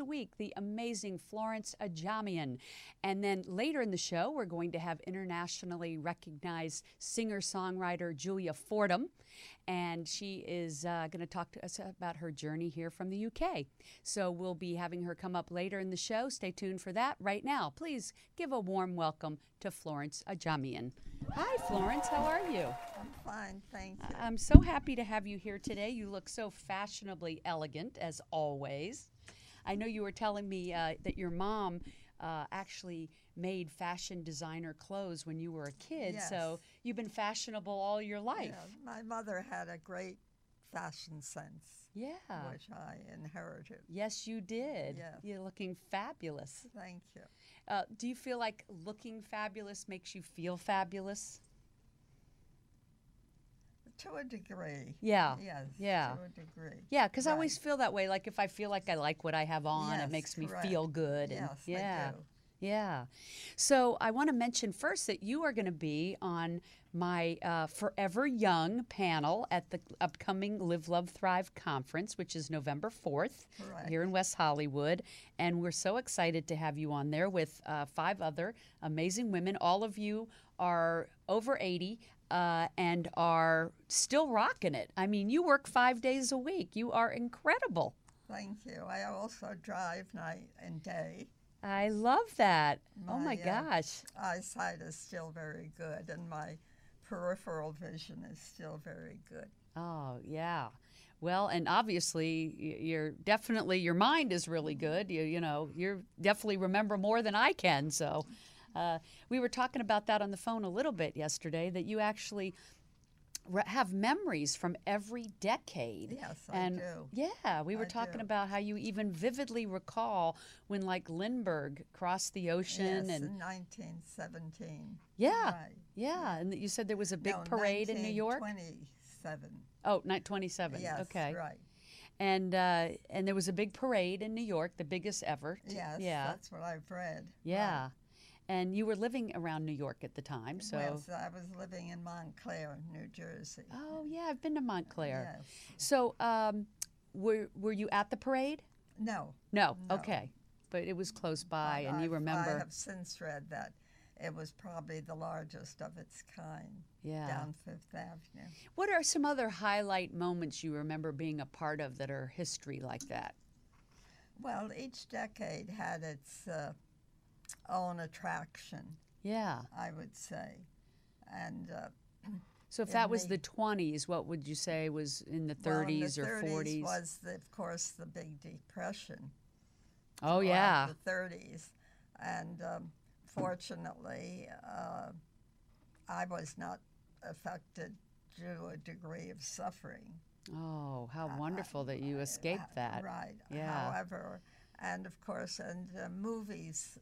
A week, the amazing Florence Ajamian. And then later in the show, we're going to have internationally recognized singer songwriter Julia Fordham. And she is uh, going to talk to us about her journey here from the UK. So we'll be having her come up later in the show. Stay tuned for that. Right now, please give a warm welcome to Florence Ajamian. Hi, Florence. How are you? I'm fine, thank you. I'm so happy to have you here today. You look so fashionably elegant, as always. I know you were telling me uh, that your mom uh, actually made fashion designer clothes when you were a kid. Yes. So you've been fashionable all your life. Yeah, my mother had a great fashion sense, Yeah. which I inherited. Yes, you did. Yes. You're looking fabulous. Thank you. Uh, do you feel like looking fabulous makes you feel fabulous? To a degree. Yeah. Yes. Yeah. To a degree. Yeah, because I always feel that way. Like if I feel like I like what I have on, it makes me correct. feel good. And Yes, yeah. do. Yeah. So I want to mention first that you are going to be on my uh, Forever Young panel at the upcoming Live, Love, Thrive conference, which is November 4th Correct. here in West Hollywood. And we're so excited to have you on there with uh, five other amazing women. All of you are over 80. Uh, and are still rocking it. I mean, you work five days a week. You are incredible. Thank you. I also drive night and day. I love that. oh my My, uh, gosh. Eyesight is still very good, and my peripheral vision is still very good. Oh, yeah. Well, and obviously, you're definitely your mind is really good. You you know, you definitely remember more than I can. So, uh, we were talking about that on the phone a little bit yesterday. That you actually have memories from every decade. Yes, I and do. yeah, we were I talking do. about how you even vividly recall when like Lindbergh crossed the ocean yes, and in 1917. yeah, Right. yeah, and you said there was a big no, parade in New York. 1927. Oh, night 27. Yes, okay. right. And uh, and there was a big parade in New York, the biggest ever. Yes, Yeah. that's what I've read. Yeah. And you were living around New York at the time, so. Yes, I was living in Montclair, New Jersey. Oh yeah, I've been to Montclair. Yes. So, um, were were you at the parade? No. No. No. Okay. But it was close by, but and you I've- remember. I have since read that it was probably the largest of its kind Yeah. down Fifth Avenue. What are some other highlight moments you remember being a part of that are history like that? Well, each decade had its uh, own attraction, Yeah. I would say. And uh, So if that was the- the 20s, what would you say was in the 30s well, in the or 30s 40s? was, the, of course, the Big Depression. oh yeah. the 30s. And um, fortunately, uh, I was not affected to a degree of suffering. Oh, how wonderful that you escaped that. Right. Yeah. However, and of course, and uh, movies,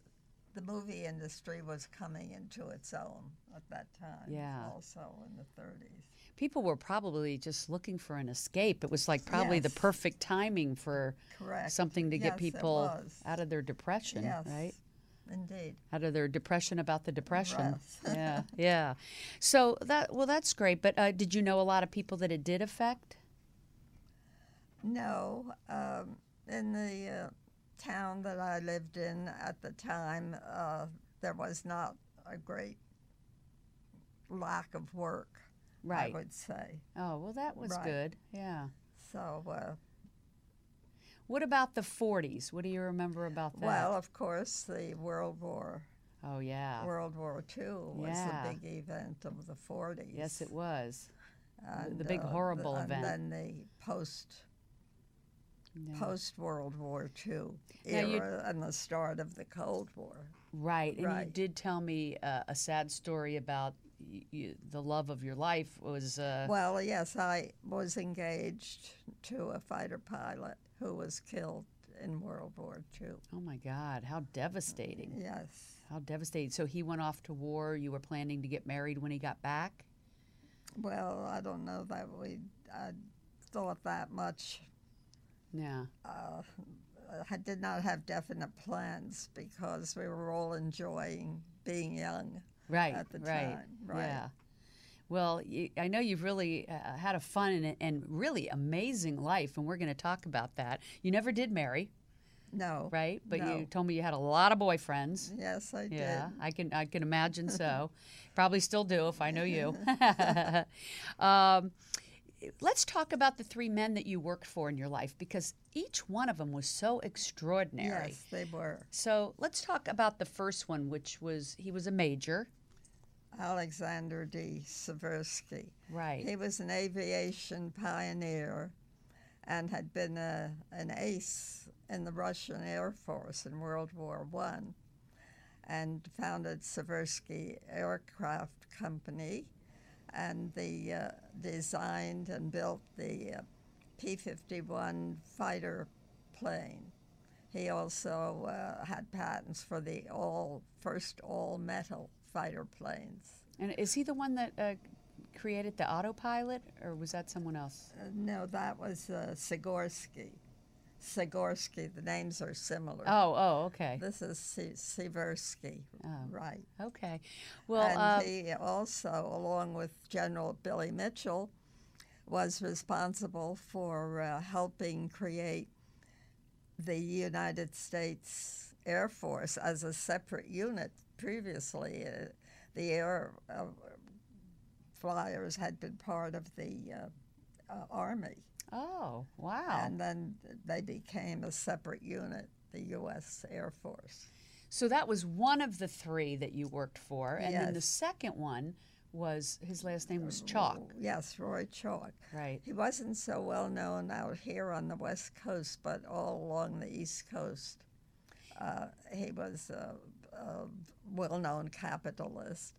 the movie industry was coming into its own at that time. Yeah. Also in the 30s. People were probably just looking for an escape. It was like probably the perfect timing for Correct. something to Yes, get people out of their depression, Yes. right? Indeed. Out of their depression about the depression. Yes. yeah, yeah. So that well, that's great. But uh, did you know a lot of people that it did affect? No, um, in the uh, town that I lived in at the time, uh, there was not a great lack of work. Right. I would say. Oh, well, that was Right. good. Yeah. So, uh, What about the 40s? What do you remember about that? well, of course, the World War, oh yeah. World War II was Yeah. the big event of the 40s. Yes, it was. and, the big horrible and event. then the post Yeah. post World War II you- era and the start of the Cold War. Right, and you did tell me uh, a sad story about y- y- the love of your life was. Uh, Well, yes, I was engaged to a fighter pilot who was killed in World War II. oh my God, how devastating! Yes. How devastating. So he went off to war. You were planning to get married when he got back. Well, I don't know that we I thought that much. Yeah. Uh, I did not have definite plans because we were all enjoying being young. Right. at the right. time, right. Yeah. Well, you, I know you've really uh, had a fun and, and really amazing life, and we're going to talk about that. You never did marry, No. right? But No. you told me you had a lot of boyfriends. Yes, I Yeah, did. I can I can imagine so. Probably still do if I know you. um, let's talk about the three men that you worked for in your life because each one of them was so extraordinary. Yes, they were. So let's talk about the first one, which was he was a major. Alexander de Seversky. Right. He was an aviation pioneer and had been a, an ace in the Russian Air Force in World War One, and founded Seversky Aircraft Company, and the uh, designed and built the uh, P-51 fighter plane. He also uh, had patents for the all first all metal fighter planes. And is he the one that uh, created the autopilot, or was that someone else? Uh, no, that was uh, Sikorsky. Sikorsky, the names are similar. Oh, oh, okay, This is Si- Siversky, Oh. right. okay. Well, and uh, he also, along with General Billy Mitchell, was responsible for uh, helping create the United States Air Force as a separate unit. Previously, uh, the air uh, flyers had been part of the uh, uh, Army, oh, wow. and then they became a separate unit, the U.S. Air Force. So that was one of the three that you worked for, and then the second one was his last name was Chalk, Yes, Roy Chalk. right? He wasn't so well known out here on the West Coast, but all along the East Coast. Uh, he was a, a well known capitalist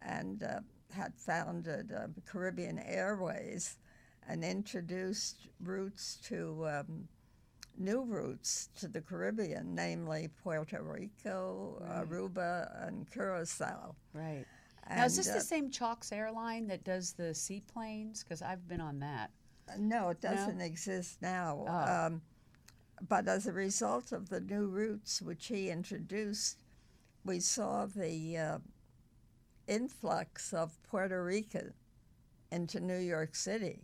and uh, had founded uh, Caribbean Airways and introduced routes to um, new routes to the Caribbean, namely Puerto Rico, Aruba, and Curacao. Right. now, is this uh, the same Chalk's airline that does the seaplanes? Because I've been on that. No, it doesn't exist now. Oh. Um, but as a result of the new routes which he introduced, we saw the uh, influx of Puerto Rican into New York City.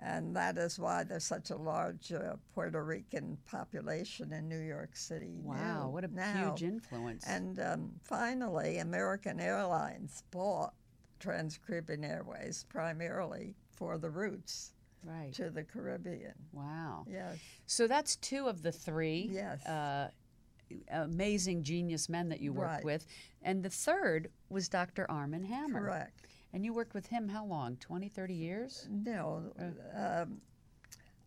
And that is why there's such a large uh, Puerto Rican population in New York City. Wow, now- what a now. huge influence. And um, finally, American Airlines bought Trans-Caribbean Airways primarily for the routes right. to the Caribbean. Wow. Yes, So that's two of the three. Yes. Uh, amazing genius men that you worked Right. with. And the third was Dr. Armand Hammer. correct. And you worked with him how long? 20, 30 years? No, um,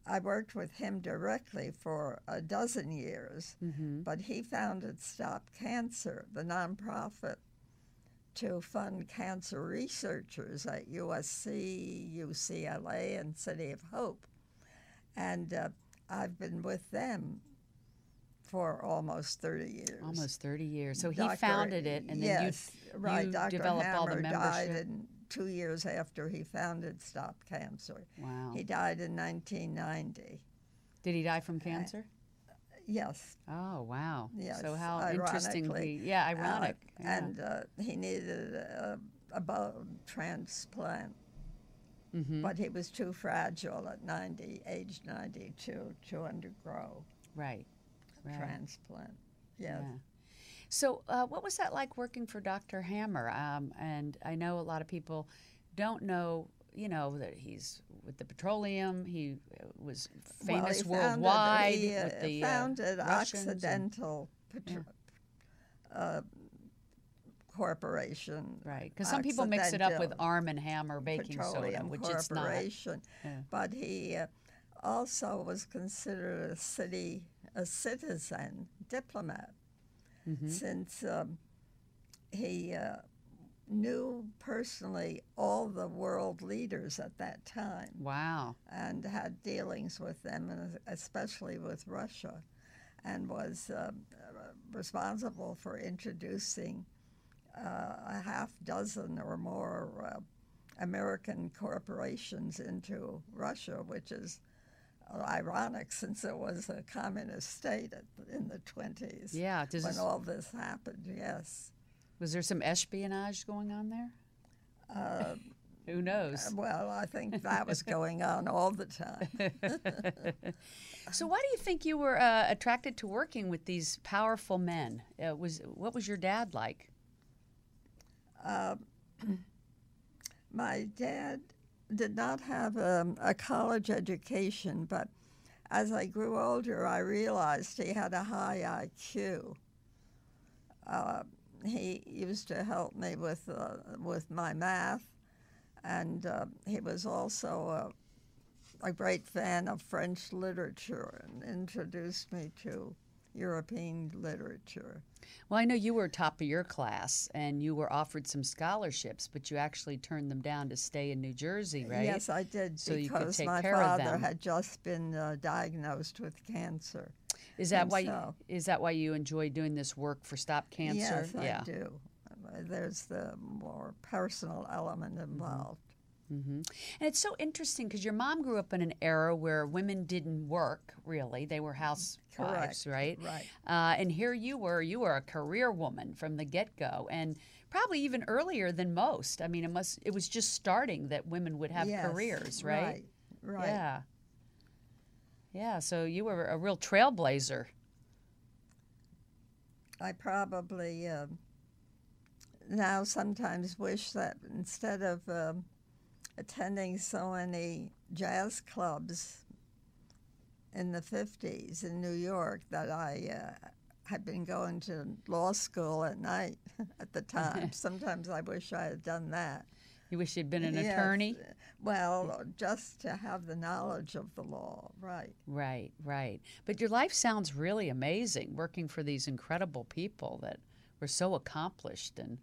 I worked with him directly for a dozen years, Mm-hmm. but he founded Stop Cancer, the nonprofit to fund cancer researchers at USC, UCLA, and City of Hope. And uh, I've been with them for almost 30 years. Almost 30 years. So he Dr. founded it, and then you, right. you Dr. developed all the Hammer died membership. in two years after he founded Stop Cancer. Wow. He died in 1990. Did he die from cancer? Yes. Oh, wow. Yes, So how interesting. ironically. Yeah, ironic. Uh, yeah. And uh, he needed a, a bone transplant, Mhm. but he was too fragile at 90, age 92, to undergo Right. Right. transplant. Yes. Yeah. So, uh, what was that like working for Dr. Hammer? Um, and I know a lot of people don't know, you know, that he's with the petroleum. He uh, was famous well, he worldwide he, uh, with the uh, founded and- Occidental Petro- uh, Corporation. right, because some people mix it up with Arm and Hammer baking soda, Petroleum which it's not. Yeah. But he uh, also was considered a city, a citizen diplomat, Mm-hmm. since um, he uh, knew personally all the world leaders at that time Wow. and had dealings with them, and especially with Russia, and was uh, responsible for introducing uh, a half dozen or more uh, American corporations into Russia, which is ironic since it was a communist state at, in the 20s Yeah. When this, all this happened, yes. was there some espionage going on there? Uh, Who knows? well, I think that was going on all the time. So, why do you think you were uh, attracted to working with these powerful men? Uh, was what was your dad like? Uh, my dad did not have um, a college education, but as I grew older, I realized he had a high IQ. Uh, he used to help me with uh, with my math, and uh, he was also a, a great fan of French literature and introduced me to European literature. Well, I know you were top of your class and you were offered some scholarships, but you actually turned them down to stay in New Jersey, right? Yes, I did So you could because take my care of father had just been uh, diagnosed with cancer. Is that and why? so- Is that why you enjoy doing this work for Stop Cancer? Yes, yeah. I do. Uh, There's the more personal element Mm-hmm. Involved. And it's so interesting because your mom grew up in an era where women didn't work really; they were housewives, Correct, right? right. Uh, and here you were; you were a career woman from the get-go, and probably even earlier than most. I mean, it must it was just starting that women would have Yes, careers, right? Right. right. Yeah. Yeah. So you were a real trailblazer. I probably um now sometimes wish that instead of um, attending so many jazz clubs in the 50s in New York that I uh, had been going to law school at night at the time. Sometimes I wish I had done that. You wish you'd been an Yes. attorney. Well, just to have the knowledge of the law, right. Right, right. But your life sounds really amazing working for these incredible people that were so accomplished and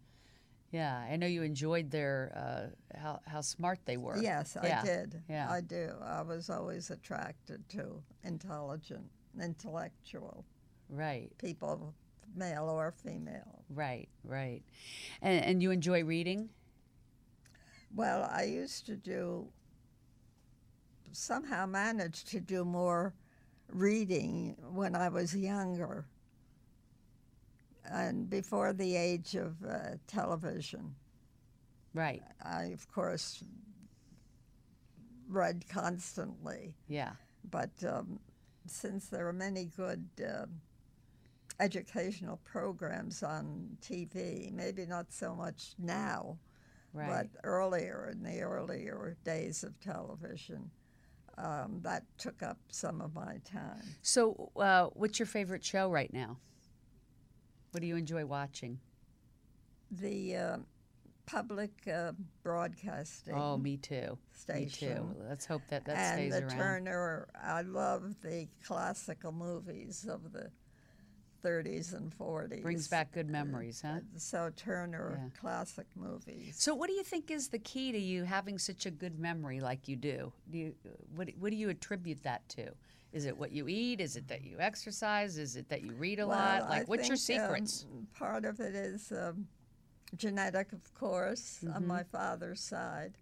yeah, I know you enjoyed their uh, how how smart they were. Yes, Yeah, I did. yeah. I do. I was always attracted to intelligent, intellectual Right, people, male or female. right, right. And and you enjoy reading? Well, I used to do, somehow managed to do more reading when I was younger and before the age of uh, television. Right. I, of course, read constantly. Yeah. but um, since there are many good uh, educational programs on TV, maybe not so much now, Right. but earlier in the earlier days of television, um, that took up some of my time. so, uh, what's your favorite show right now? What do you enjoy watching? The uh, public uh, broadcasting Oh, me too. Me too. Let's hope that that and stays the around. Turner, I love the classical movies of the 30s and 40s. Brings back good memories, huh? So Turner Yeah. classic movies. So, what do you think is the key to you having such a good memory like you do? Do you what, what do you attribute that to? Is it what you eat? Is it that you exercise? Is it that you read a Well, lot? I Like, what's your think, um, secrets? part of it is um, genetic, of course, Mm-hmm. on my father's side.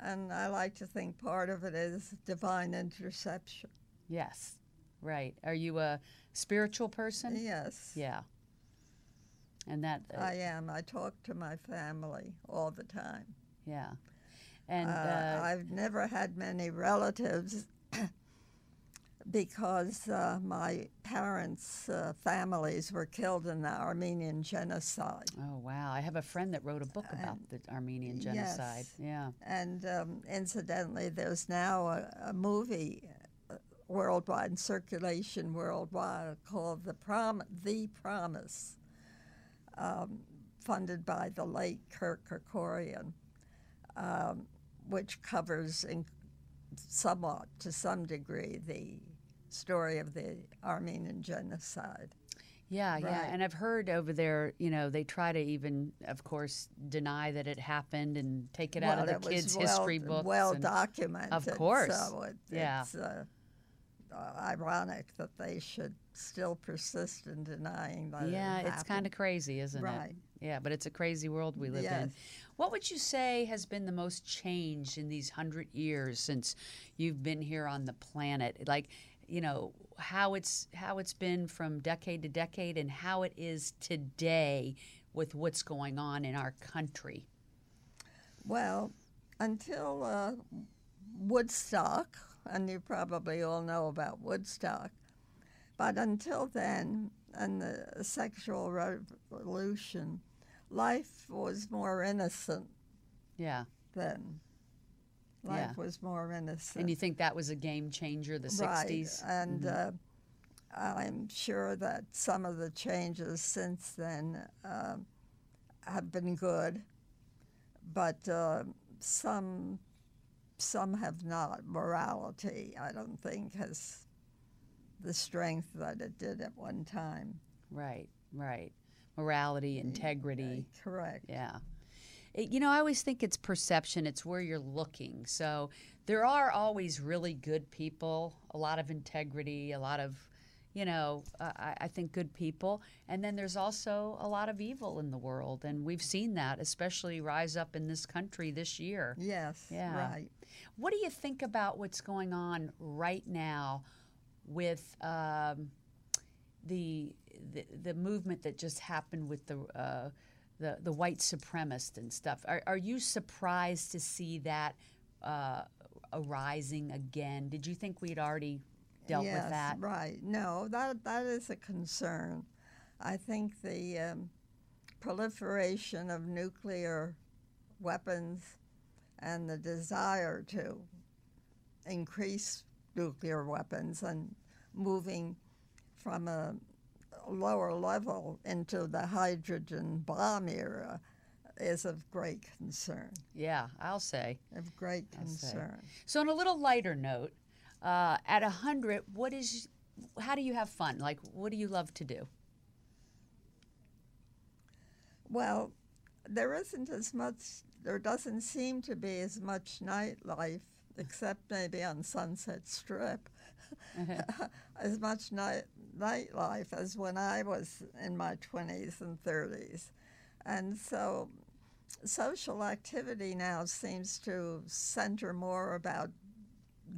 And I like to think part of it is divine interception. yes, right. Are you a spiritual person? Yes, Yeah. And that, uh, I am. I talk to my family all the time. yeah. And Uh, uh, I've never had many relatives because uh, my parents' uh, families were killed in the Armenian genocide. oh wow, I have a friend that wrote a book about the Armenian genocide. yes. Yeah. And um, incidentally, there's now a, a movie uh, worldwide in circulation worldwide called The Prom- The Promise, um, funded by the late Kirk Kerkorian, um, which covers in somewhat, to some degree, the story of the Armenian genocide. Yeah, yeah. And I've heard over there, you know, they try to even, of course, deny that it happened and take it out of Well, the kids' well, history books. Well and- documented. Of course. So it, Yeah. it's uh, uh, ironic that they should still persist in denying that. yeah, it it's kind of crazy, isn't Right. it? Yeah, but it's a crazy world we live in. Yes. What would you say has been the most change in these hundred years since you've been here on the planet? Like, you know, how it's how it's been from decade to decade, and how it is today with what's going on in our country. Well, until uh, Woodstock, and you probably all know about Woodstock, but until then, and the sexual revolution, life was more innocent Yeah, then. Yeah. Life was more innocent. and you think that was a game changer, the right. '60s? And uh, I'm sure that some of the changes since then uh, have been good, but uh, some some have not. Morality, I don't think, has the strength that it did at one time. Right, right. Morality, integrity. Correct. Yeah. It- you know, I always think it's perception, it's where you're looking. So there are always really good people, a lot of integrity, a lot of, you know, uh, I, I think good people. And then there's also a lot of evil in the world. And we've seen that, especially rise up in this country this year. Yes. Yeah. Right. What do you think about what's going on right now with um, the, the the movement that just happened with the uh, the the white supremacist and stuff? Are, are you surprised to see that uh, arising again? Did you think we'd already dealt yes, with that? Right. No, that that is a concern. I think the um, proliferation of nuclear weapons and the desire to increase nuclear weapons and moving from a lower level into the hydrogen bomb era is of great concern. Yeah, I'll say. Of great I'll say. concern. So, on a little lighter note, uh, at a hundred, what is? How do you have fun? Like, what do you love to do? Well, there isn't as much, there doesn't seem to be as much nightlife, except maybe on Sunset Strip, as much night, nightlife as when I was in my 20s and 30s. And so social activity now seems to center more about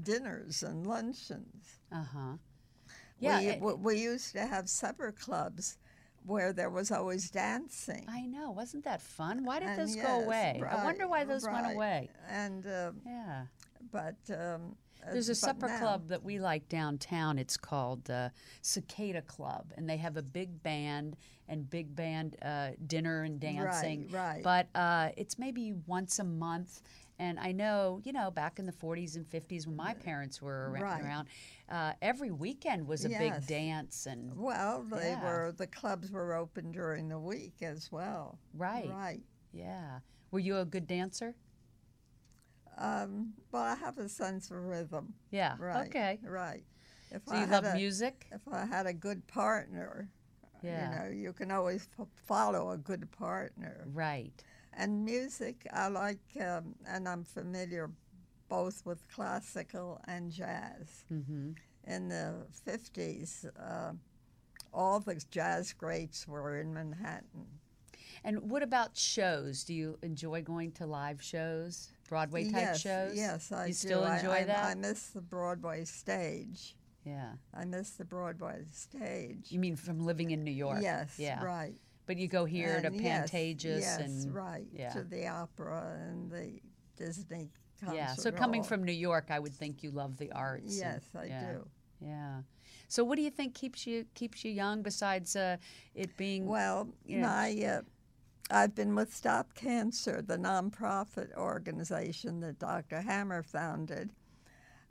dinners and luncheons. Uh huh. Yeah, we, it- we, we used to have supper clubs where there was always dancing. I know. Wasn't that fun? Why did And those go yes, away? I wonder why those went away. And um, Yeah. but um, There's a supper now- club that we like downtown. It's called uh, Cicada Club, and they have a big band and big band uh, dinner and dancing. right. right. But uh, it's maybe once a month. And I know, you know, back in the 40s and 50s when my parents were ar- Right. around, uh, every weekend was a big dance and Well, they Yeah. were the clubs were open during the week as well. right, Right. yeah. Were you a good dancer? Um, but I have a sense of rhythm. Yeah. Right. Okay. Right. If So I you love a, music? If I had a good partner, Yeah. you know, you can always f- follow a good partner. Right. And music, I like, um, and I'm familiar both with classical and jazz. Mm-hmm. In the 50s, uh, all the jazz greats were in Manhattan. And what about shows? Do you enjoy going to live shows, Broadway type yes, shows? Yes, I you do. still I- enjoy I, that? I miss the Broadway stage. yeah. I miss the Broadway stage. You mean from living in New York? Yes, Yeah. right. But you go here to And yes, Pantages yes, and right yeah. to the opera and the Disney concert yeah. So coming from New York, I would think you love the arts. and- yes, I yeah, do. Yeah. So what do you think keeps you keeps you young besides uh, it being Well, you know, my uh, I've been with Stop Cancer, the nonprofit organization that Dr. Hammer founded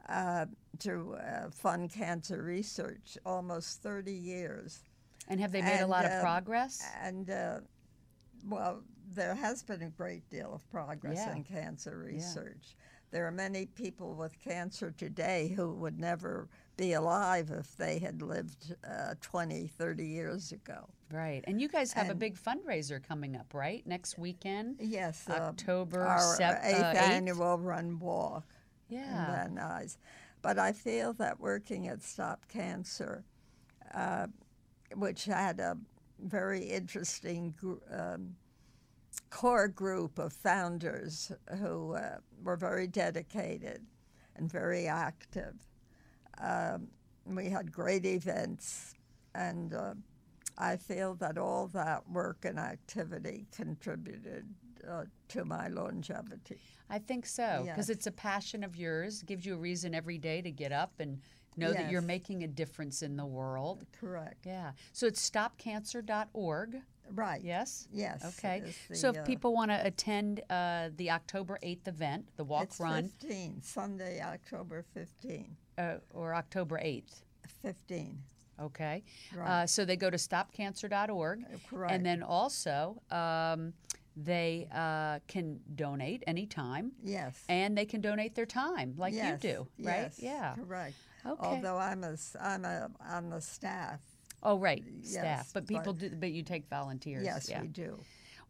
uh, to uh, fund cancer research, almost 30 years. and have they made a and, lot of uh, progress? And uh, well, there has been a great deal of progress Yeah. in cancer research. there are many people with cancer today who would never be alive if they had lived uh, 20, 30 years ago. Right. And you guys have a big fundraiser coming up, right? Next weekend? Yes, uh, October our sev- eighth uh, 8th? annual run walk. in Yeah. Van Nuys. But I feel that working at Stop Cancer, uh, which had a very interesting gr- um, core group of founders who uh, were very dedicated and very active. Um, we had great events, and uh, I feel that all that work and activity contributed uh, to my longevity. I think so because Yes. it's a passion of yours. Gives you a reason every day to get up and know that you're making a difference in the world. Correct. Yeah. So it's stopcancer.org. Right. Yes. Yes. Okay. the, so if uh, people want to attend uh, the October 8th event, the walk it's run, 15, Sunday, October 15. Uh, or October 8th. 15. Okay. Right. Uh, so they go to stopcancer.org. correct. And then also, um, they uh, can donate anytime. Yes. And they can donate their time like yes. you do, right? Yes. Yeah. Correct. Okay. Although I'm a, I'm a, on the staff. Oh, right, staff. Yes, But people but- do. But you take volunteers. Yes, yeah. we do.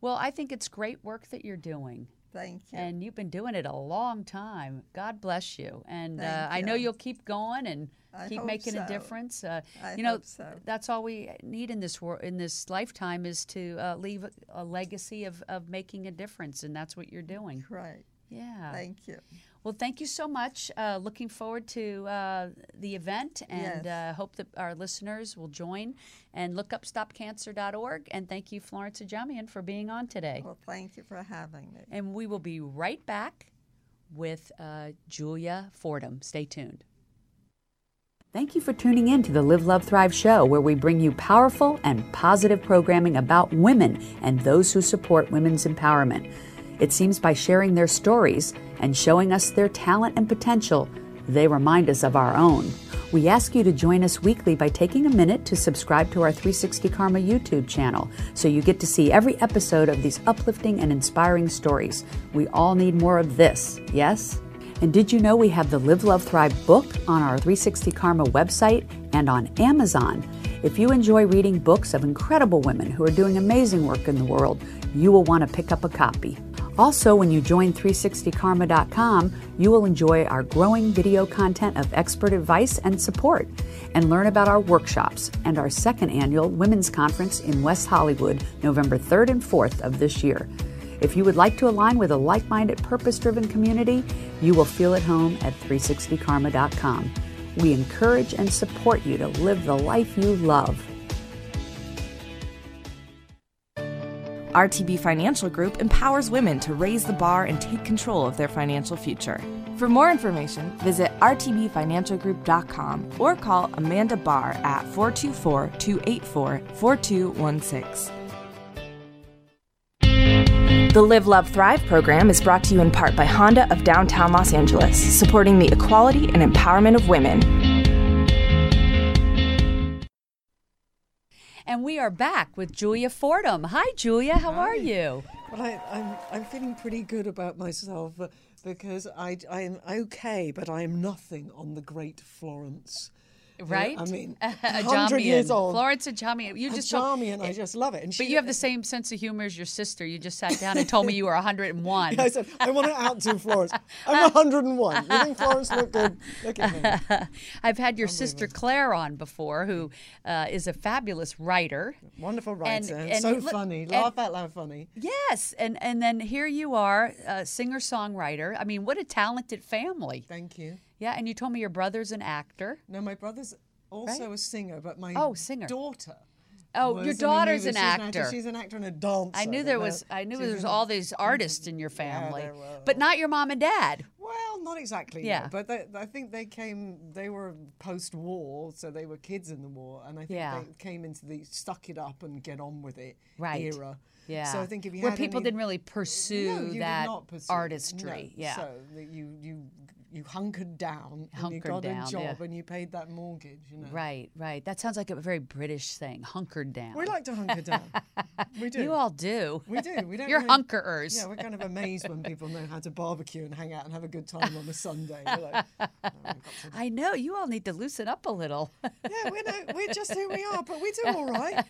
Well, I think it's great work that you're doing, Thank you. and you've been doing it a long time. God bless you, and uh, Thank I know you. you'll keep going and I keep making a difference. Uh, I you know, hope so. that's all we need in this wor- in this lifetime is to uh, leave a, a legacy of, of making a difference, and that's what you're doing. right. Yeah. Thank you. Well, thank you so much. Uh, looking forward to uh, the event and Yes. uh, hope that our listeners will join and look up stopcancer.org. And thank you, Florence Ajamian, for being on today. Well, thank you for having me. And we will be right back with uh, Julia Fordham. Stay tuned. Thank you for tuning in to the Live, Love, Thrive show, where we bring you powerful and positive programming about women and those who support women's empowerment. It seems by sharing their stories and showing us their talent and potential, they remind us of our own. We ask you to join us weekly by taking a minute to subscribe to our 360 Karma YouTube channel so you get to see every episode of these uplifting and inspiring stories. We all need more of this, yes? And did you know we have the Live, Love, Thrive book on our 360 Karma website and on Amazon? If you enjoy reading books of incredible women who are doing amazing work in the world, you will want to pick up a copy. Also, when you join 360karma.com, you will enjoy our growing video content of expert advice and support and learn about our workshops and our second annual Women's Conference in West Hollywood, November 3rd and 4th of this year. If you would like to align with a like minded, purpose driven community, you will feel at home at 360karma.com. We encourage and support you to live the life you love. RTB Financial Group empowers women to raise the bar and take control of their financial future. For more information, visit rtbfinancialgroup.com or call Amanda Barr at 424 284 4216. The Live, Love, Thrive program is brought to you in part by Honda of downtown Los Angeles, supporting the equality and empowerment of women. And we are back with Julia Fordham. Hi, Julia. How are you? Well, I, I'm, I'm feeling pretty good about myself uh, because I, I'm okay, but I am nothing on the great Florence. Right? I mean, a 100 years old. Florence Ajamian. You just told, Ajamian, I just love it. And but you have the same sense of humor as your sister. You just sat down and told me you were 101. I said, I want to outdo Florence. I'm 101. You think Florence look good? Look at me. I've had your sister Claire on before, who uh, is a fabulous writer. Wonderful And- writer. and so look- funny. and- Laugh out loud funny. Yes, and and then here you are, a singer songwriter. I mean, what a talented family. Thank you. Yeah, and you told me your brother's an actor. No, my brother's also a singer, but my Oh, singer. daughter. Oh, your daughter's an She's actor. She's an actor and a dancer. I knew there was. I knew there was all these mm-hmm. artists in your family, were. but not your mom and dad. Well, not exactly. no, Yeah. but they, I think they came. They were post-war, so they were kids in the war, and I think Yeah. they came into the stuck it up and get on with it Right. era. Yeah. So I think if you where had people any- didn't really pursue no, that pursue artistry. No. Yeah. So you you you hunkered down and you got down, a job yeah. and you paid that mortgage. You know. Right, right. That sounds like a very British thing, hunkered down. We like to hunker down. we do. You all do. We do. We don't. You're really- hunkerers. Yeah, we're kind of amazed when people know how to barbecue and hang out and have a good time on a Sunday. Like, "Oh, we've got to I know. You all need to loosen up a little. yeah, we know we're just who we are, but we do all right.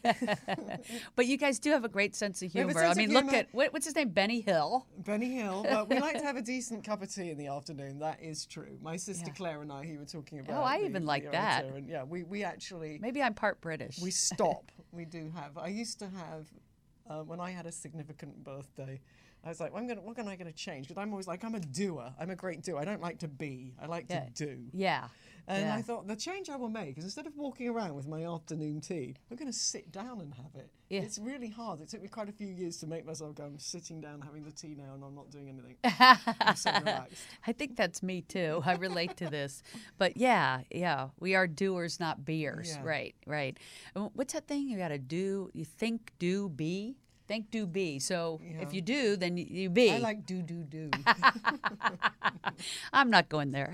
but you guys do have a great sense of We have a humor. I sense of mean, look humour. at what, what's his name? Benny Hill. Benny Hill, but we like to have a decent cup of tea in the afternoon. That is true. My sister Yeah. Oh, Claire and I, who were talking about. Oh, I the- even like that. And yeah, we, we actually Maybe I'm part British. we stop. we do have. I used to have uh, when I had a significant birthday. I was like, well, I'm gonna, what am I going to change? Because I'm always like, I'm a doer. I'm a great doer. I don't like to be. I like Yeah. to do. yeah. And yeah. I thought the change I will make is instead of walking around with my afternoon tea, I'm going to sit down and have it. Yeah. It's really hard. It took me quite a few years to make myself go, I'm sitting down having the tea now and I'm not doing anything. I'm so relaxed. I think that's me too. I relate to this. But yeah, yeah, we are doers, not beers. Yeah. Right, right. What's that thing you got to do? You think, do, be. Think, do, be. So if you do, then you, you be. I like do, do, do. I'm not going there.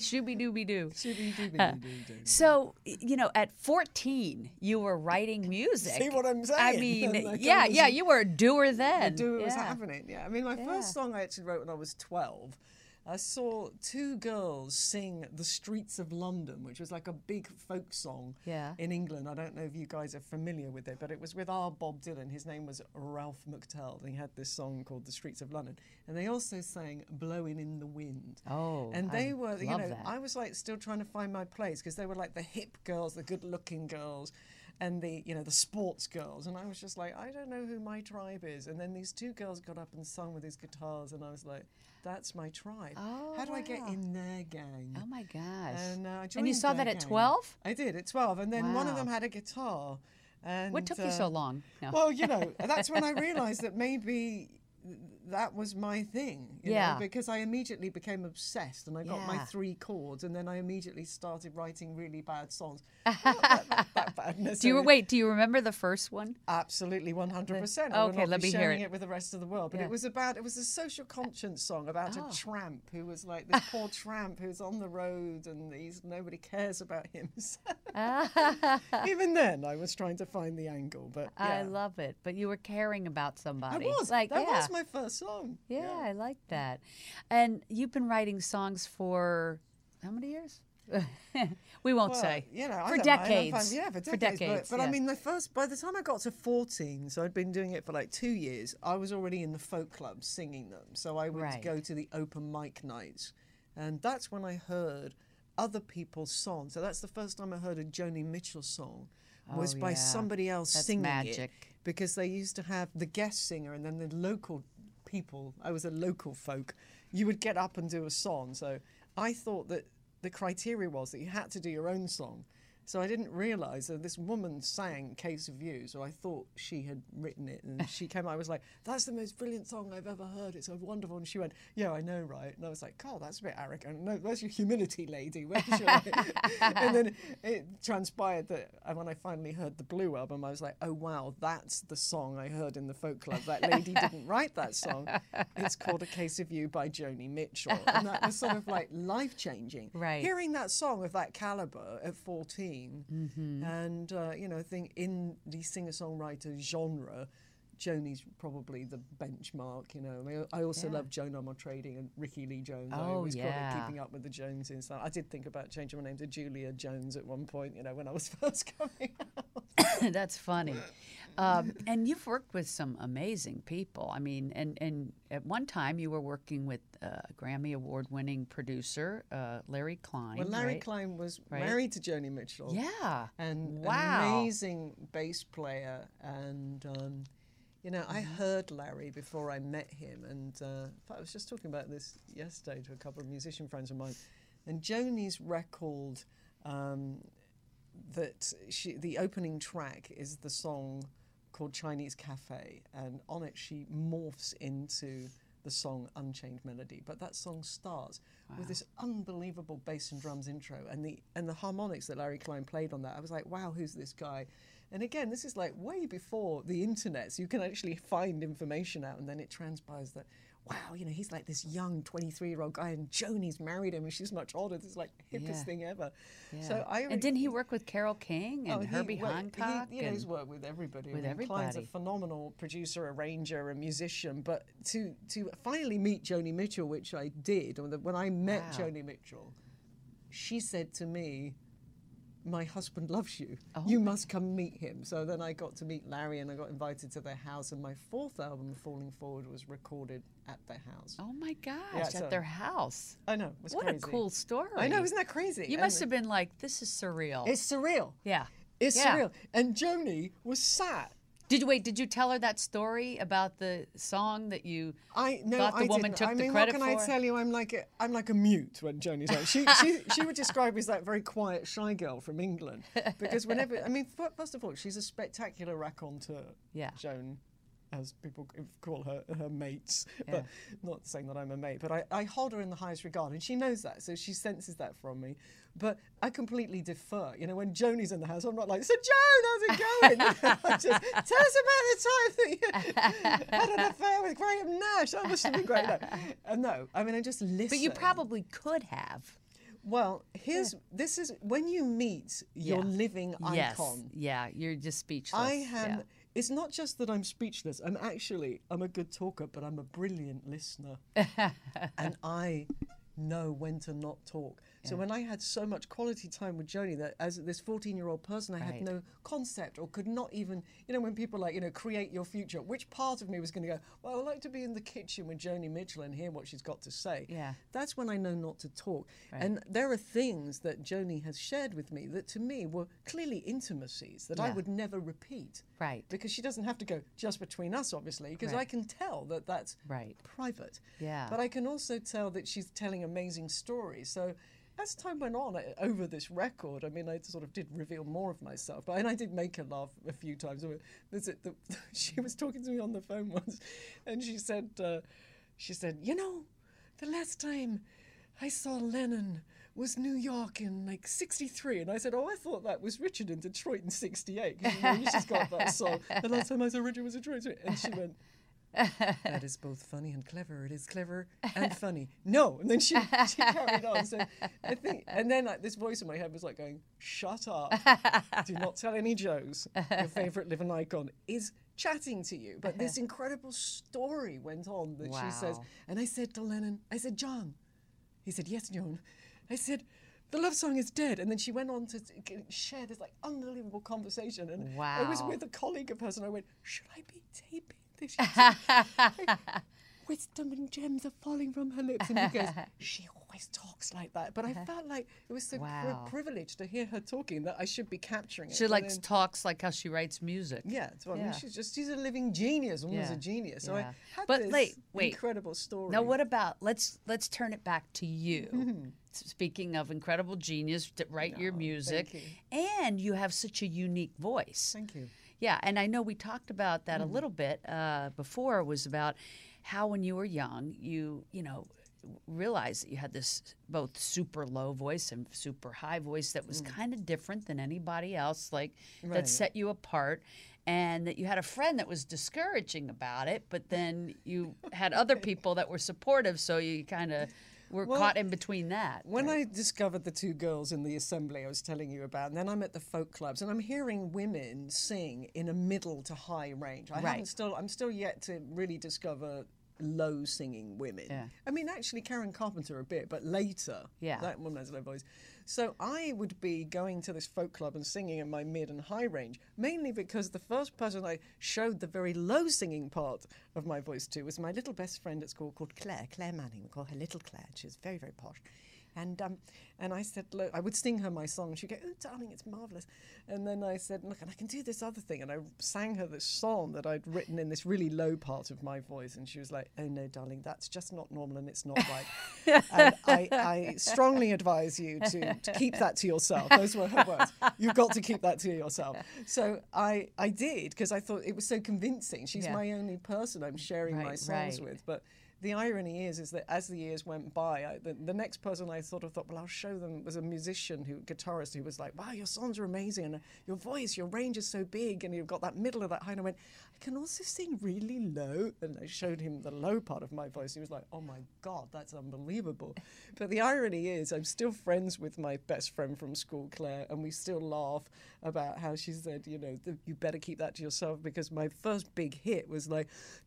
Shooby dooby doo. Shooby dooby uh, doo doo doo. So, you know, at 14, you were writing music. See what I'm saying? I mean, Like, I yeah, was- yeah, you were a doer then. I do it was happening. Yeah, I mean, my Yeah. first song I actually wrote when I was 12. I saw two girls sing "The Streets of London," which was like a big folk song Yeah. in England. I don't know if you guys are familiar with it, but it was with our Bob Dylan. His name was Ralph McTell. And He had this song called "The Streets of London," and they also sang "Blowing in the Wind." Oh, and I they were, you know, that. I was like still trying to find my place because they were like the hip girls, the good-looking girls, and the you know the sports girls, and I was just like, I don't know who my tribe is. And then these two girls got up and sung with these guitars, and I was like, that's my tribe. Oh, How do I get in their gang? Oh my gosh. And, uh, and you saw that at 12? I did at 12, and then one of them had a guitar. And What took you uh, so long? No. Well, you know, that's when I realised that maybe that was my thing. you know, Yeah. because I immediately became obsessed, and I got my three chords, and then I immediately started writing really bad songs. That, that bad do you wait? Do you remember the first one? Absolutely, one hundred percent. I Okay, let me hear sharing it. it with the rest of the world. But Yeah. it was about it was a social conscience song about Oh. a tramp who was like this poor tramp who's on the road and he's nobody cares about him. So Even then, I was trying to find the angle. But I love it. But you were caring about somebody. I was like that yeah. was my first song. yeah, I like that. And you've been writing songs for how many years? we won't Well, say. you know, for mind. Decades. Yeah, for decades. For decades, But, but I mean, the first by the time I got to fourteen, so I'd been doing it for like two years. I was already in the folk club singing them. So I would Right. go to the open mic nights, and that's when I heard other people's songs. So that's the first time I heard a Joni Mitchell song. Was Oh, by yeah. somebody else That's singing magic. it because they used to have the guest singer and then the local people. I was a local folk. You would get up and do a song. So I thought that the criteria was that you had to do your own song. So I didn't realise that this woman sang "Case of You," so I thought she had written it, and she came. I was like, "That's the most brilliant song I've ever heard. It's so wonderful." And she went, "Yeah, I know, right?" And I was like, "God, that's a bit arrogant. No, where's your humility, lady? Where's your?" and then it transpired that when I finally heard the Blue album, I was like, "Oh wow, that's the song I heard in the folk club. That lady didn't write that song. It's called "A Case of You" by Joni Mitchell," and that was sort of like life changing. Right. Hearing that song of that caliber at 14 Mm-hmm. and uh, you know i think in the singer-songwriter genre Joni's probably the benchmark, you know. I, mean, I also Yeah. love Joan Armatrading and Rickie Lee Jones. I Oh, always called yeah. keeping up with the Joneses. I did think about changing my name to Julia Jones at one point, you know, when I was first coming out. That's funny. Um, and you've worked with some amazing people. I mean, and, and at one time you were working with uh, Grammy Award winning producer uh, Larry Klein. Well, Larry right? Klein was Right. married to Joni Mitchell. Yeah. and Wow. an amazing bass player. And um, you know, I Mm-hmm. heard Larry before I met him, and uh, I was just talking about this yesterday to a couple of musician friends of mine. And Joni's record, um, that she, the opening track is the song called Chinese Cafe, and on it she morphs into the song Unchained Melody. But that song starts with this unbelievable bass and drums intro, and the and the harmonics that Larry Klein played on that. I was like, wow, who's this guy? And again, this is like way before the internet, so you can actually find information out, and then it transpires that wow, you know, he's like this young 23 year old guy, and Joni's married him, and she's much older. This is like hippest Yeah. thing ever. Yeah. So I and didn't he work with Carole King and Oh, he- Herbie well, Hancock? He, you know, he's worked with everybody. with I mean, Klein's a phenomenal producer, arranger, and musician. But to to finally meet Joni Mitchell, which I did, when I met Wow. Joni Mitchell, she said to me, "My husband loves you. Oh you must come meet him." So then I got to meet Larry, and I got invited to their house. And my fourth album, Falling Forward, was recorded at their house. oh my gosh, Yeah, at so- their house. I know. It was What crazy. a cool story. I know, isn't that crazy? You And must have been like, this is surreal. It's surreal. yeah. It's Yeah. surreal. And Joni was sat Did you wait? Did you tell her that story about the song that you I no, thought the I woman didn't. took I the mean, credit what can for? I tell you? I'm like a, I'm like a mute when Joni's on. She, she she would describe me as that very quiet, shy girl from England because whenever I mean, first of all, she's a spectacular raconteur. Yeah. Joan, as people call her her mates, Yeah. but not saying that I'm a mate, but I, I hold her in the highest regard, and she knows that, so she senses that from me. But I completely defer. You know, when Joni's in the house, I'm not like, so Joan, how's it going? Just, tell us about the time that you had an affair with Graham Nash. That must have been great. No, uh, no I mean, I just listen. But you probably could have. Well, here's this is when you meet your Yeah. living Yes. icon. Yeah, you're just speechless. I am. Yeah. It's not just that I'm speechless. I'm actually I'm a good talker, but I'm a brilliant listener, and I know when to not talk. So when I had so much quality time with Joni, that as this 14 year old person, I Right. had no concept or could not even, you know, when people like, you know, create your future, which part of me was going to go, well, I'd like to be in the kitchen with Joni Mitchell and hear what she's got to say. Yeah. That's when I know not to talk. And there are things that Joni has shared with me that to me were clearly intimacies that I would never repeat. Right. Because she doesn't have to go just between us, obviously, because Right. I can tell that that's Right. private. Yeah. But I can also tell that she's telling amazing stories. So as time went on uh, over this record, I mean, I sort of did reveal more of myself, but and I did make her laugh a few times. The, she was talking to me on the phone once, and she said, uh, she said, you know, the last time I saw Lennon was New York in like 63. And I said, Oh, I thought that was Richard in Detroit in 68. Because you know, she's got that song. The last time I saw Richard was in Detroit. And she went, That is both funny and clever. It is clever and funny. No. And then she, she carried on. So I think, and then like, this voice in my head was like going, Shut up. Do not tell any Joes. Your favorite living icon is chatting to you. But this incredible story went on that she says. And I said to Lennon, I said, John, he said, Yes, John. I said, The love song is dead. And then she went on to share this like unbelievable conversation. And I was with a colleague of hers and I went, Should I be taping like, Wisdom and gems are falling from her lips. And he goes, She always talks like that. But I felt like it was so pri- privileged to hear her talking that I should be capturing it. She But like then- talks like how she writes music. yeah, I mean, she's just she's a living genius. Woman's Yeah, a genius. So yeah. I had But this wait, wait. incredible story. Now, what about let's let's turn it back to you. Mm-hmm. Speaking of incredible genius to write your music, you. and you have such a unique voice. Thank you. Yeah, and I know we talked about that Mm-hmm. a little bit uh, before. Was about how when you were young, you you know realized that you had this both super low voice and super high voice that was kind of different than anybody else, like that Mm. Set you apart. And that you had a friend that was discouraging about it, but then you had other people that were supportive, so you kind of were Well, caught in between that. When I discovered the two girls in the assembly I was telling you about, and then I'm at the folk clubs and I'm hearing women sing in a middle to high range. I Right. haven't still I'm still yet to really discover low singing women. Yeah. I mean actually Karen Carpenter a bit, but later. Yeah. That woman has a low voice. So I would be going to this folk club and singing in my mid and high range, mainly because the first person I showed the very low singing part of my voice to was my little best friend at school called Claire, Claire Manning. We call her Little Claire. She was very, very posh. And um, and I said, look, I would sing her my song. She'd go, oh, darling, it's marvelous. And then I said, look, and I can do this other thing. And I sang her this song that I'd written in this really low part of my voice. And she was like, oh, no, darling, that's just not normal and it's not right. and I, I strongly advise you to, to keep that to yourself. Those were her words. You've got to keep that to yourself. So I, I did because I thought it was so convincing. She's Yeah. my only person I'm sharing my songs right. with. But the irony is, is that as the years went by, I, the, the next person I sort of thought, well, I'll show them was a musician who, guitarist, who was like, wow, your songs are amazing, and your voice, your range is so big, and you've got that middle of that high. And I went, I can also sing really low, and I showed him the low part of my voice. He was like, oh my god, that's unbelievable. but the irony is, I'm still friends with my best friend from school, Claire, and we still laugh about how she said, you know, you better keep that to yourself because my first big hit was like,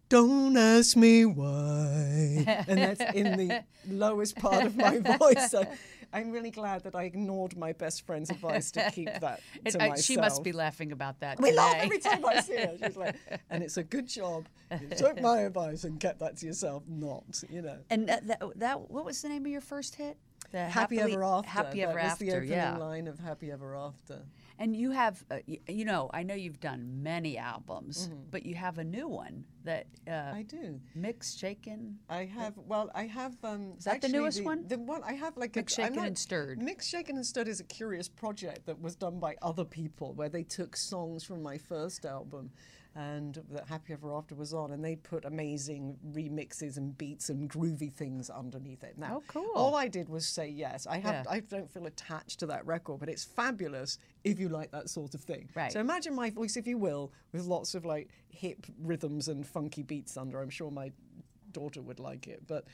don't ask me why. and that's in the lowest part of my voice. So I'm really glad that I ignored my best friend's advice to keep that It- to myself. she must be laughing about that. We laugh every time I see her. She's like, and it's a good job. You took my advice and kept that to yourself. Not, you know. And that, that, that, what was the name of your first hit? The Happy Happily- Ever After. Happy that Ever was After. the opening yeah. line of Happy Ever After. And you have, uh, y- you know, I know you've done many albums, but you have a new one that uh. I do. mixed, shaken. I have. Well, I have. Um, Is that the actually newest one? The one I have, like Mixed, a, I'm Shaken, not- and Stirred. Mixed, shaken, and stirred is a curious project that was done by other people, where they took songs from my first album, and that Happy Ever After was on, and they put amazing remixes and beats and groovy things underneath it. Now, Oh, cool. All I did was say yes. I have. Yeah. I don't feel attached to that record, but it's fabulous if you like that sort of thing. Right. So imagine my voice, if you will, with lots of like hip rhythms and funky beats under. I'm sure my daughter would like it. But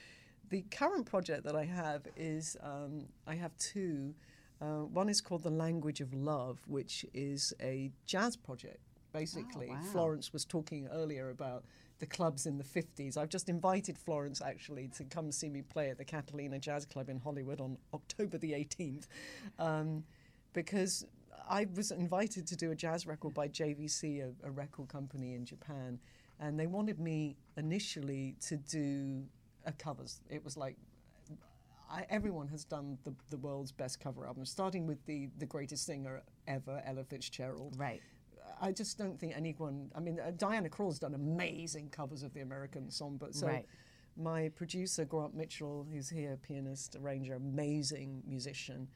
the current project that I have is um, I have two. Uh, one is called The Language of Love, which is a jazz project. Basically, wow. Florence was talking earlier about the clubs in the 50s. I've just invited Florence actually to come see me play at the Catalina Jazz Club in Hollywood on October the 18th. Um, because I was invited to do a jazz record by JVC, a, a record company in Japan, and they wanted me initially to do a covers. It was like I, everyone has done the, the world's best cover album, starting with the, the greatest singer ever, Ella Fitzgerald. Right. I just don't think anyone. I mean, uh, Diana Krall's done amazing covers of the American songbook. So, Right. my producer Grant Mitchell, who's here, pianist, arranger, amazing musician.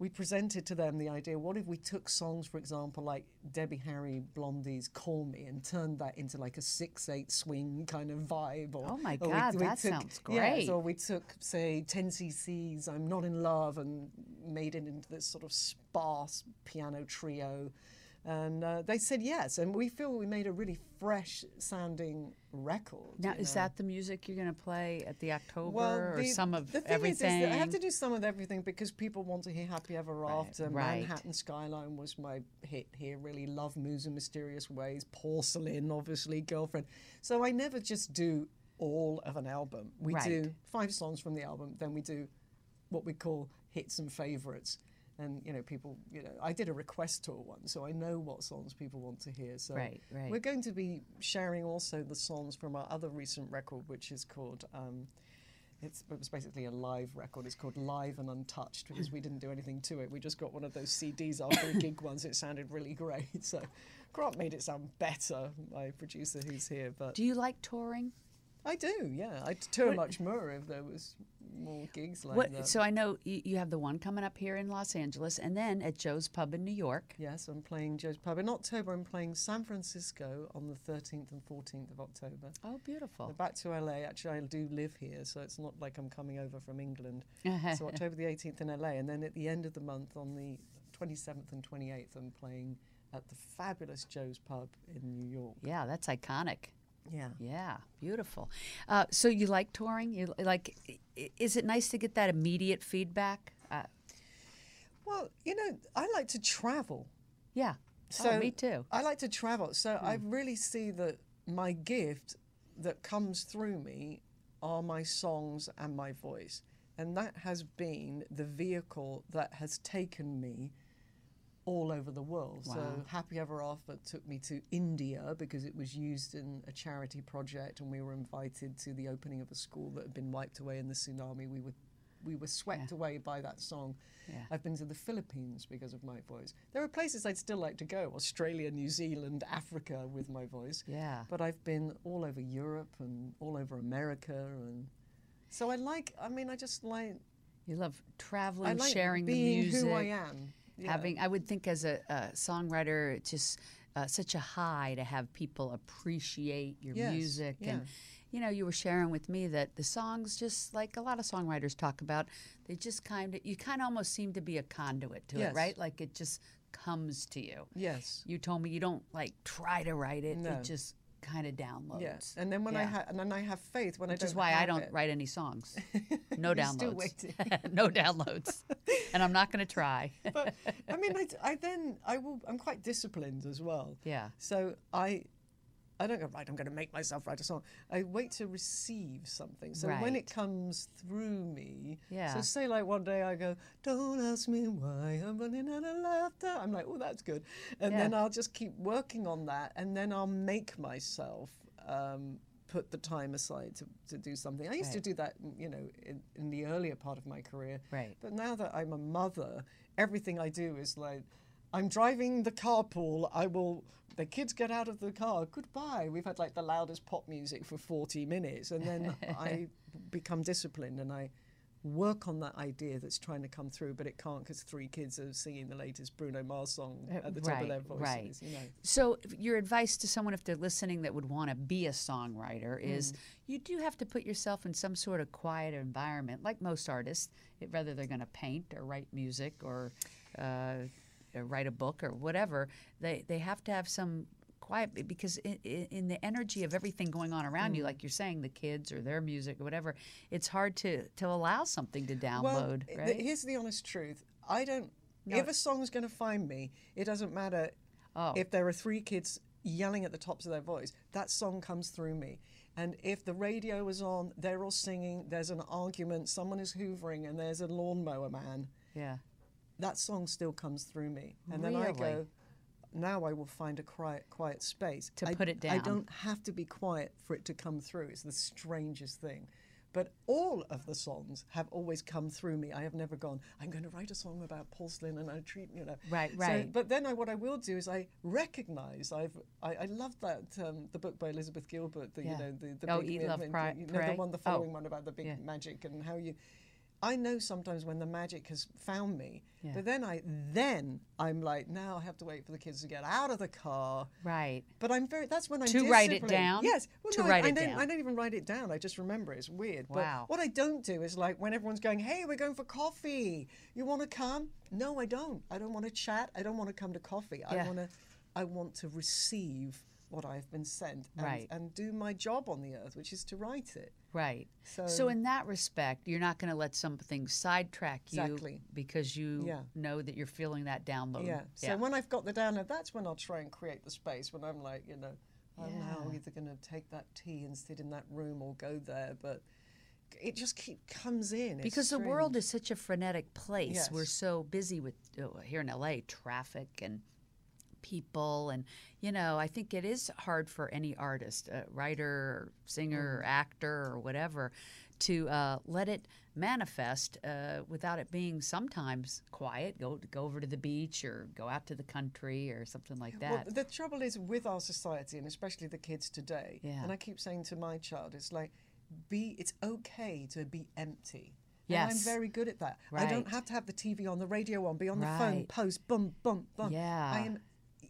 We presented to them the idea: what if we took songs, for example, like Debbie Harry Blondie's "Call Me," and turned that into like a six-eight swing kind of vibe? Or, Oh my God, that sounds Yes, great. or we took, say, 10 cc's "I'm Not in Love" and made it into this sort of sparse piano trio. And uh, they said yes, and we feel we made a really fresh sounding record. Now, is know. that the music you're going to play at the October well, or the, some of the thing everything? Is, is I have to do some of everything because people want to hear Happy Ever After. right. Manhattan Skyline was my hit here. Really, Love Moves in Mysterious Ways. Porcelain, obviously, Girlfriend. So I never just do all of an album. We Right. do five songs from the album, then we do what we call hits and favorites. And you know, people, you know, I did a request tour once, so I know what songs people want to hear. So Right, right. we're going to be sharing also the songs from our other recent record, which is called. Um, it's, it was basically a live record. It's called Live and Untouched because we didn't do anything to it. We just got one of those CDs after a gig once. It sounded really great. So Grant made it sound better, my producer who's here. But do you like touring? I do, yeah. I'd tour much more if there was more gigs like What, that. so I know you, you have the one coming up here in Los Angeles, and then at Joe's Pub in New York. Yes, I'm playing Joe's Pub. In October, I'm playing San Francisco on the 13th and 14th of October. Oh, beautiful! Back to LA. Actually, I do live here, so it's not like I'm coming over from England. so October the 18th in LA, and then at the end of the month, on the 27th and 28th, I'm playing at the fabulous Joe's Pub in New York. Yeah, that's iconic. Yeah. Yeah, beautiful. Uh, so you like touring? You like? Is it nice to get that immediate feedback? Uh, Well, you know, I like to travel. yeah. So oh, me too. I like to travel. So I really see that my gift that comes through me are my songs and my voice. And that has been the vehicle that has taken me all over the world. So Happy Ever After took me to India because it was used in a charity project and we were invited to the opening of a school that had been wiped away in the tsunami. We were we were swept away by that song. Yeah. I've been to the Philippines because of my voice. There are places I'd still like to go Australia, New Zealand, Africa with my voice. Yeah. But I've been all over Europe and all over America. And so I like, I mean, I just like, You love traveling, like sharing being the music. who I am. Yeah. Having, I would think as a, a songwriter, it's just uh, such a high to have people appreciate your Yes, music, and you know, you were sharing with me that the songs, just like a lot of songwriters talk about, they just kind of, you kind of almost seem to be a conduit to Yes. it, right? Like it just comes to you. Yes. You told me you don't like try to write it; No. it just kind of downloads. Yes. And then when I Yeah. ha- and then I have faith when Which I don't is why I don't it. write any songs. No downloads. no downloads. And I'm not going to try. but I mean, I, I then I will. I'm quite disciplined as well. Yeah. So I, I don't go right. I'm going to make myself write a song. I wait to receive something. So when it comes through me, Yeah. So say like one day I go, "Don't ask me why I'm running out of laughter." I'm like, "Oh, that's good," and then I'll just keep working on that, and then I'll make myself. Um, Put the time aside to, to do something. I used to do that, you know, in, in the earlier part of my career. Right. But now that I'm a mother, everything I do is like, I'm driving the carpool. I will. The kids get out of the car. Goodbye. We've had like the loudest pop music for 40 minutes, and then I become disciplined and I work on that idea that's trying to come through, but it can't because three kids are singing the latest Bruno Mars song at the top right, of their voices. right. You know. So, your advice to someone if they're listening that would want to be a songwriter Mm. is you do have to put yourself in some sort of quiet environment, like most artists, whether they're going to paint or write music or, uh, or write a book or whatever. They they have to have some quiet because in, in the energy of everything going on around Mm. you, like you're saying, the kids or their music or whatever, it's hard to to allow something to download, th- right? here's the honest truth. I don't. No. If a song's going to find me, it doesn't matter Oh. if there are three kids yelling at the tops of their voice. That song comes through me. And if the radio is on, they're all singing. There's an argument. Someone is hoovering, and there's a lawnmower man. yeah. That song still comes through me. And then I go. Now I will find a quiet, quiet space To I- put it down. I don't have to be quiet for it to come through. It's the strangest thing. But all of the songs have always come through me. I have never gone, I'm going to write a song about porcelain and I treat, you know. Right, So- right. but then I, what I will do is I recognize, I've, I, I love that, um, the book by Elizabeth Gilbert, the, Yeah. you know, the, the Oh, big, Eat, Love, Pri- you know, the one, the Oh, following one about the big yeah. magic and how you, I know sometimes when the magic has found me, Yeah. but then I, then I'm like, now I have to wait for the kids to get out of the car. Right. But I'm very. That's when I'm To write it down? Yes. Well, To no, write I, it don't, down. I don't even write it down. I just remember it. It's weird. Wow. But what I don't do is like when everyone's going, "Hey, we're going for coffee. You want to come?" No, I don't. I don't want to chat. I don't want to come to coffee. I want to. I want to receive what I've been sent and, Right. and do my job on the earth, which is to write it. Right. So- So, in that respect, you're not going to let something sidetrack you Exactly. because you Yeah. know that you're feeling that download. Yeah. So when I've got the download, that's when I'll try and create the space. When I'm like, you know, I'm now either going to take that tea and sit in that room or go there, but it just keep comes in. It's because the world is such a frenetic place. We're so busy with uh, here in LA traffic and people and you know i think it is hard for any artist uh, writer or singer or Mm. actor or whatever to uh, let it manifest uh, without it being sometimes quiet go go over to the beach or go out to the country or something like that Well, the trouble is with our society, and especially the kids today. Yeah. And I keep saying to my child, it's like, be. It's okay to be empty. Yes. And I'm very good at that. Right. I don't have to have the TV on, the radio on, be on the phone, post, bum, bum, bum. Yeah. I am.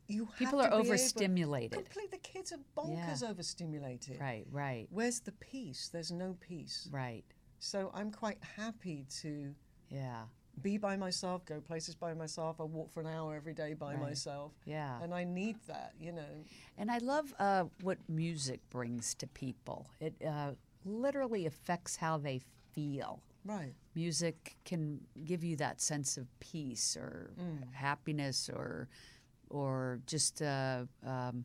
You People are overstimulated. Complete. The kids are bonkers Yeah. overstimulated. right right Where's the peace? There's no peace. right So I'm quite happy to yeah be by myself, go places by myself. I walk for an hour every day by Right. myself. Yeah. And I need that, you know. And I love uh, what music brings to people. It uh, literally affects how they feel. Right. Music can give you that sense of peace or Mm. happiness or or just uh, um,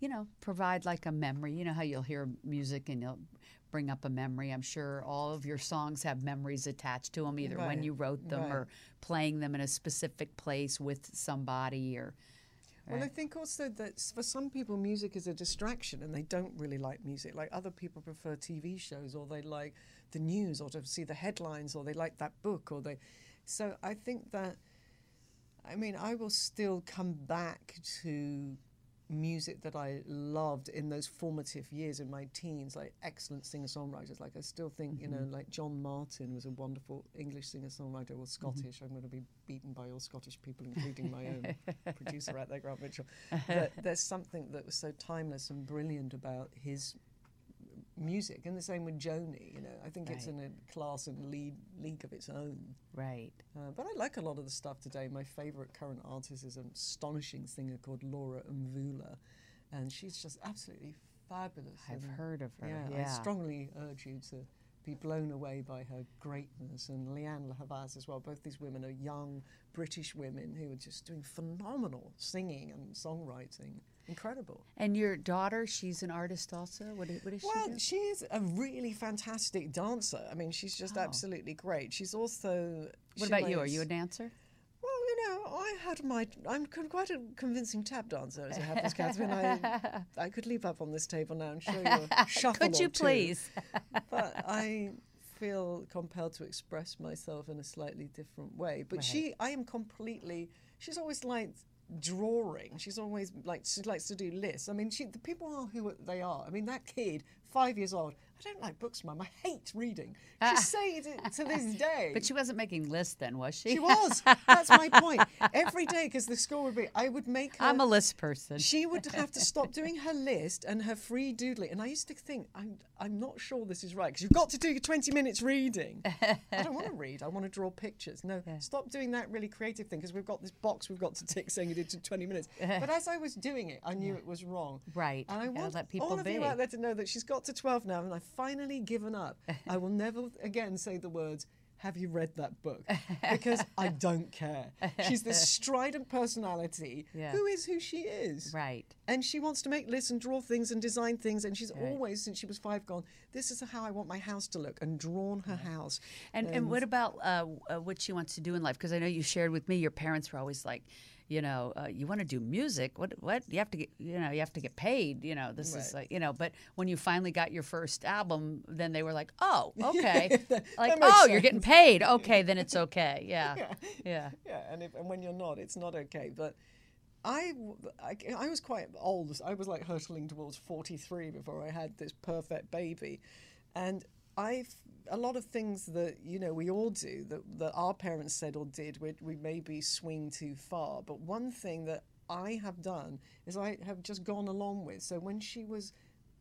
you know provide like a memory. You know how you'll hear music and you'll bring up a memory. I'm sure all of your songs have memories attached to them, either when you wrote them right. or playing them in a specific place with somebody or. Well, I think also that for some people, music is a distraction and they don't really like music. Like other people prefer TV shows or they like the news or to see the headlines or they like that book or they. So I think that, I mean, I will still come back to music that I loved in those formative years in my teens, like excellent singer songwriters. Like I still think, you know, mm-hmm. like John Martyn was a wonderful English singer songwriter or mm-hmm. Scottish. I'm going to be beaten by all Scottish people, including my own producer out there, Grant Mitchell. But there's something that was so timeless and brilliant about his music, and the same with Joni. You know, I think it's in a class and lead league of its own. Right. Uh, but I like a lot of the stuff today. My favorite current artist is an astonishing singer called Laura Mvula, and she's just absolutely fabulous. I've and, heard of her. Yeah, Yeah. I strongly urge you to be blown away by her greatness, and Lianne Havas as well. Both these women are young British women who are just doing phenomenal singing and songwriting. Incredible. And your daughter, she's an artist also. What, i- what does she Well, she's a really fantastic dancer. I mean, she's just Oh. absolutely great. She's also. What she about you? Are you a dancer? Well, you know, I had my. I'm quite a convincing tap dancer, as it happens, Catherine. I, I could leap up on this table now and show you a shuffle. Could you please? but I feel compelled to express myself in a slightly different way. But she, I am completely. She's always like drawing. She's always like she likes to do lists. I mean, she, the people are who they are. I mean, that kid, five years old. I don't like books, Mum. I hate reading. She's ah. saying it to this day. But she wasn't making lists then, was she? She was. That's my point. Every day, because the school would be, I would make her. I'm a list person. She would have to stop doing her list and her free doodling. And I used to think, I'm, I'm not sure this is right because you've got to do your 20 minutes reading. I don't want to read. I want to draw pictures. No, stop doing that really creative thing because we've got this box we've got to tick saying you did 20 minutes. But as I was doing it, I knew it was wrong. Right. And I want let people all of you out there to know that she's got to 12 now and I've finally given up. I will never again say the words, have you read that book? Because I don't care. She's this strident personality Yeah. who is who she is. Right. And she wants to make lists and draw things and design things. And she's always, since she was five, gone, this is how I want my house to look, and drawn her house. And, and what about uh, uh, what she wants to do in life? Because I know you shared with me your parents were always like, you know, uh, you want to do music. What? What? You have to get, you know, you have to get paid. You know, this is like, you know. But when you finally got your first album, then they were like, oh, okay, like, that oh, you're getting paid. Okay, then it's okay. Yeah, yeah. Yeah, and, if, and when you're not, it's not okay. But I, I, I was quite old. I was like hurtling towards 43 before I had this perfect baby. And I've, a lot of things that, you know, we all do that, that our parents said or did, we, we maybe swing too far. But one thing that I have done is I have just gone along with. So when she was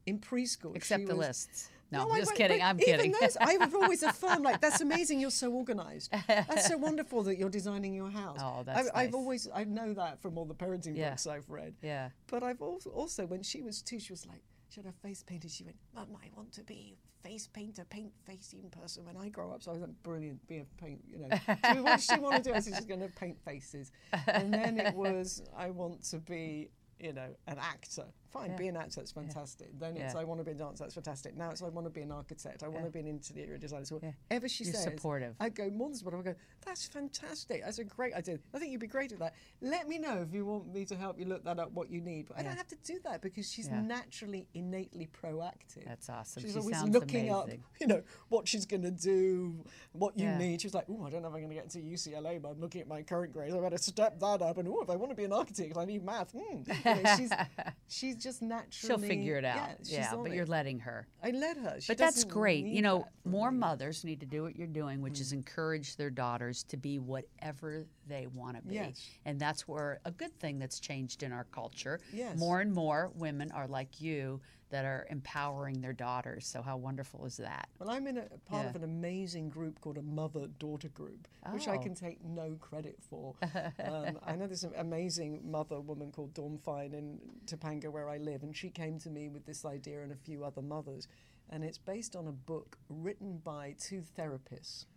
in preschool, Except she the was, lists. No, I just went- kidding. I'm even kidding. those, I've always affirmed, like, that's amazing. You're so organized. That's so wonderful that you're designing your house. Oh, that's I, I've always, I know that from all the parenting Yeah. books I've read. Yeah. But I've also, also, when she was two, she was like, she had her face painted. She went, Mum, I want to be face painter, paint facing person when I grow up. So I was like, brilliant, be a paint, you know. so what she wanted to do, I said, she's going to paint faces. And then it was, I want to be, you know, an actor. Fine, be an actor, that's fantastic. Then it's, Yeah. I want to be a dancer, that's fantastic. Now it's, I want to be an architect, I want to be an interior designer. So whatever she You're says, supportive. I go, more than supportive. I go, that's fantastic. That's a great idea. I think you'd be great at that. Let me know if you want me to help you look that up, what you need. But I don't have to do that because she's Yeah. naturally, innately proactive. That's awesome. She's She always sounds looking up, you know, what she's going to do, what you Yeah. need. She's like, oh, I don't know if I'm going to get into UCLA, but I'm looking at my current grades. I better step that up. And oh, if I want to be an architect, I need math. Hmm. You know, she's, she's just naturally. She'll figure it out. Yeah, Yeah, but it. you're letting her. I let her. She but that's great. You know, more me. mothers need to do what you're doing, which is mm. encourage their daughters to be whatever they want to be. Yes. And that's where a good thing that's changed in our culture. Yes. More and more women are like you that are empowering their daughters. So how wonderful is that? Well, I'm in a part Yeah. of an amazing group called a mother daughter group, which I Oh. can take no credit for. um, I know there's an amazing mother woman called Dawn Fine in Topanga, where I live, and she came to me with this idea and a few other mothers. And it's based on a book written by two therapists.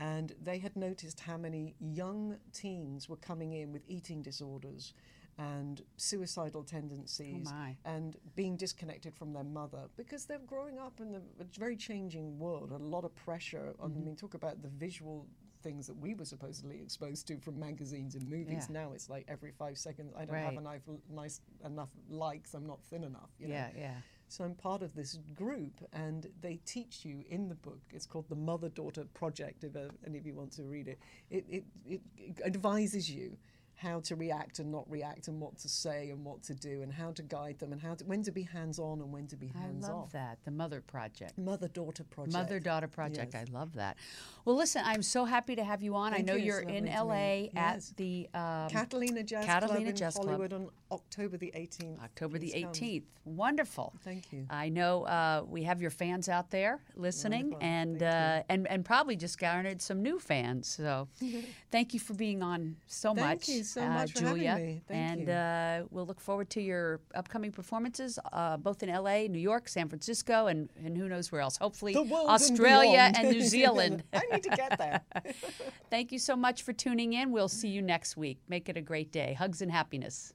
And they had noticed how many young teens were coming in with eating disorders and suicidal tendencies Oh, and being disconnected from their mother because they're growing up in a, very changing world, a lot of pressure. Mm-hmm. I mean, talk about the visual things that we were supposedly exposed to from magazines and movies. Yeah. Now it's like every five seconds, I don't have Right. enough, nice enough likes, I'm not thin enough. You know? Yeah, yeah. So I'm part of this group, and they teach you in the book. It's called the Mother Daughter Project. If uh, any of you want to read it, it, it, it, it advises you how to react and not react, and what to say and what to do, and how to guide them, and how to, when to be hands on and when to be hands off. I love off. that. The Mother Project. Mother Daughter Project. Mother Daughter Project. Yes. I love that. Well, listen, I'm so happy to have you on. I know you. you're in LA at Yes. the um, Catalina Jazz Catalina Club in Jazz Club. Hollywood on October the 18th. October the Please come. 18th. Wonderful. Thank you. I know uh, we have your fans out there listening, Wonderful. and uh, and and probably just garnered some new fans. So, thank you for being on so much. Thank much, you so uh, much for having Julia. me. Thank and you. Uh, we'll look forward to your upcoming performances, uh, both in L.A., New York, San Francisco, and and who knows where else. Hopefully, Australia and, and New. Zealand. Need to get there. Thank you so much for tuning in. We'll see you next week. Make it a great day. Hugs and happiness.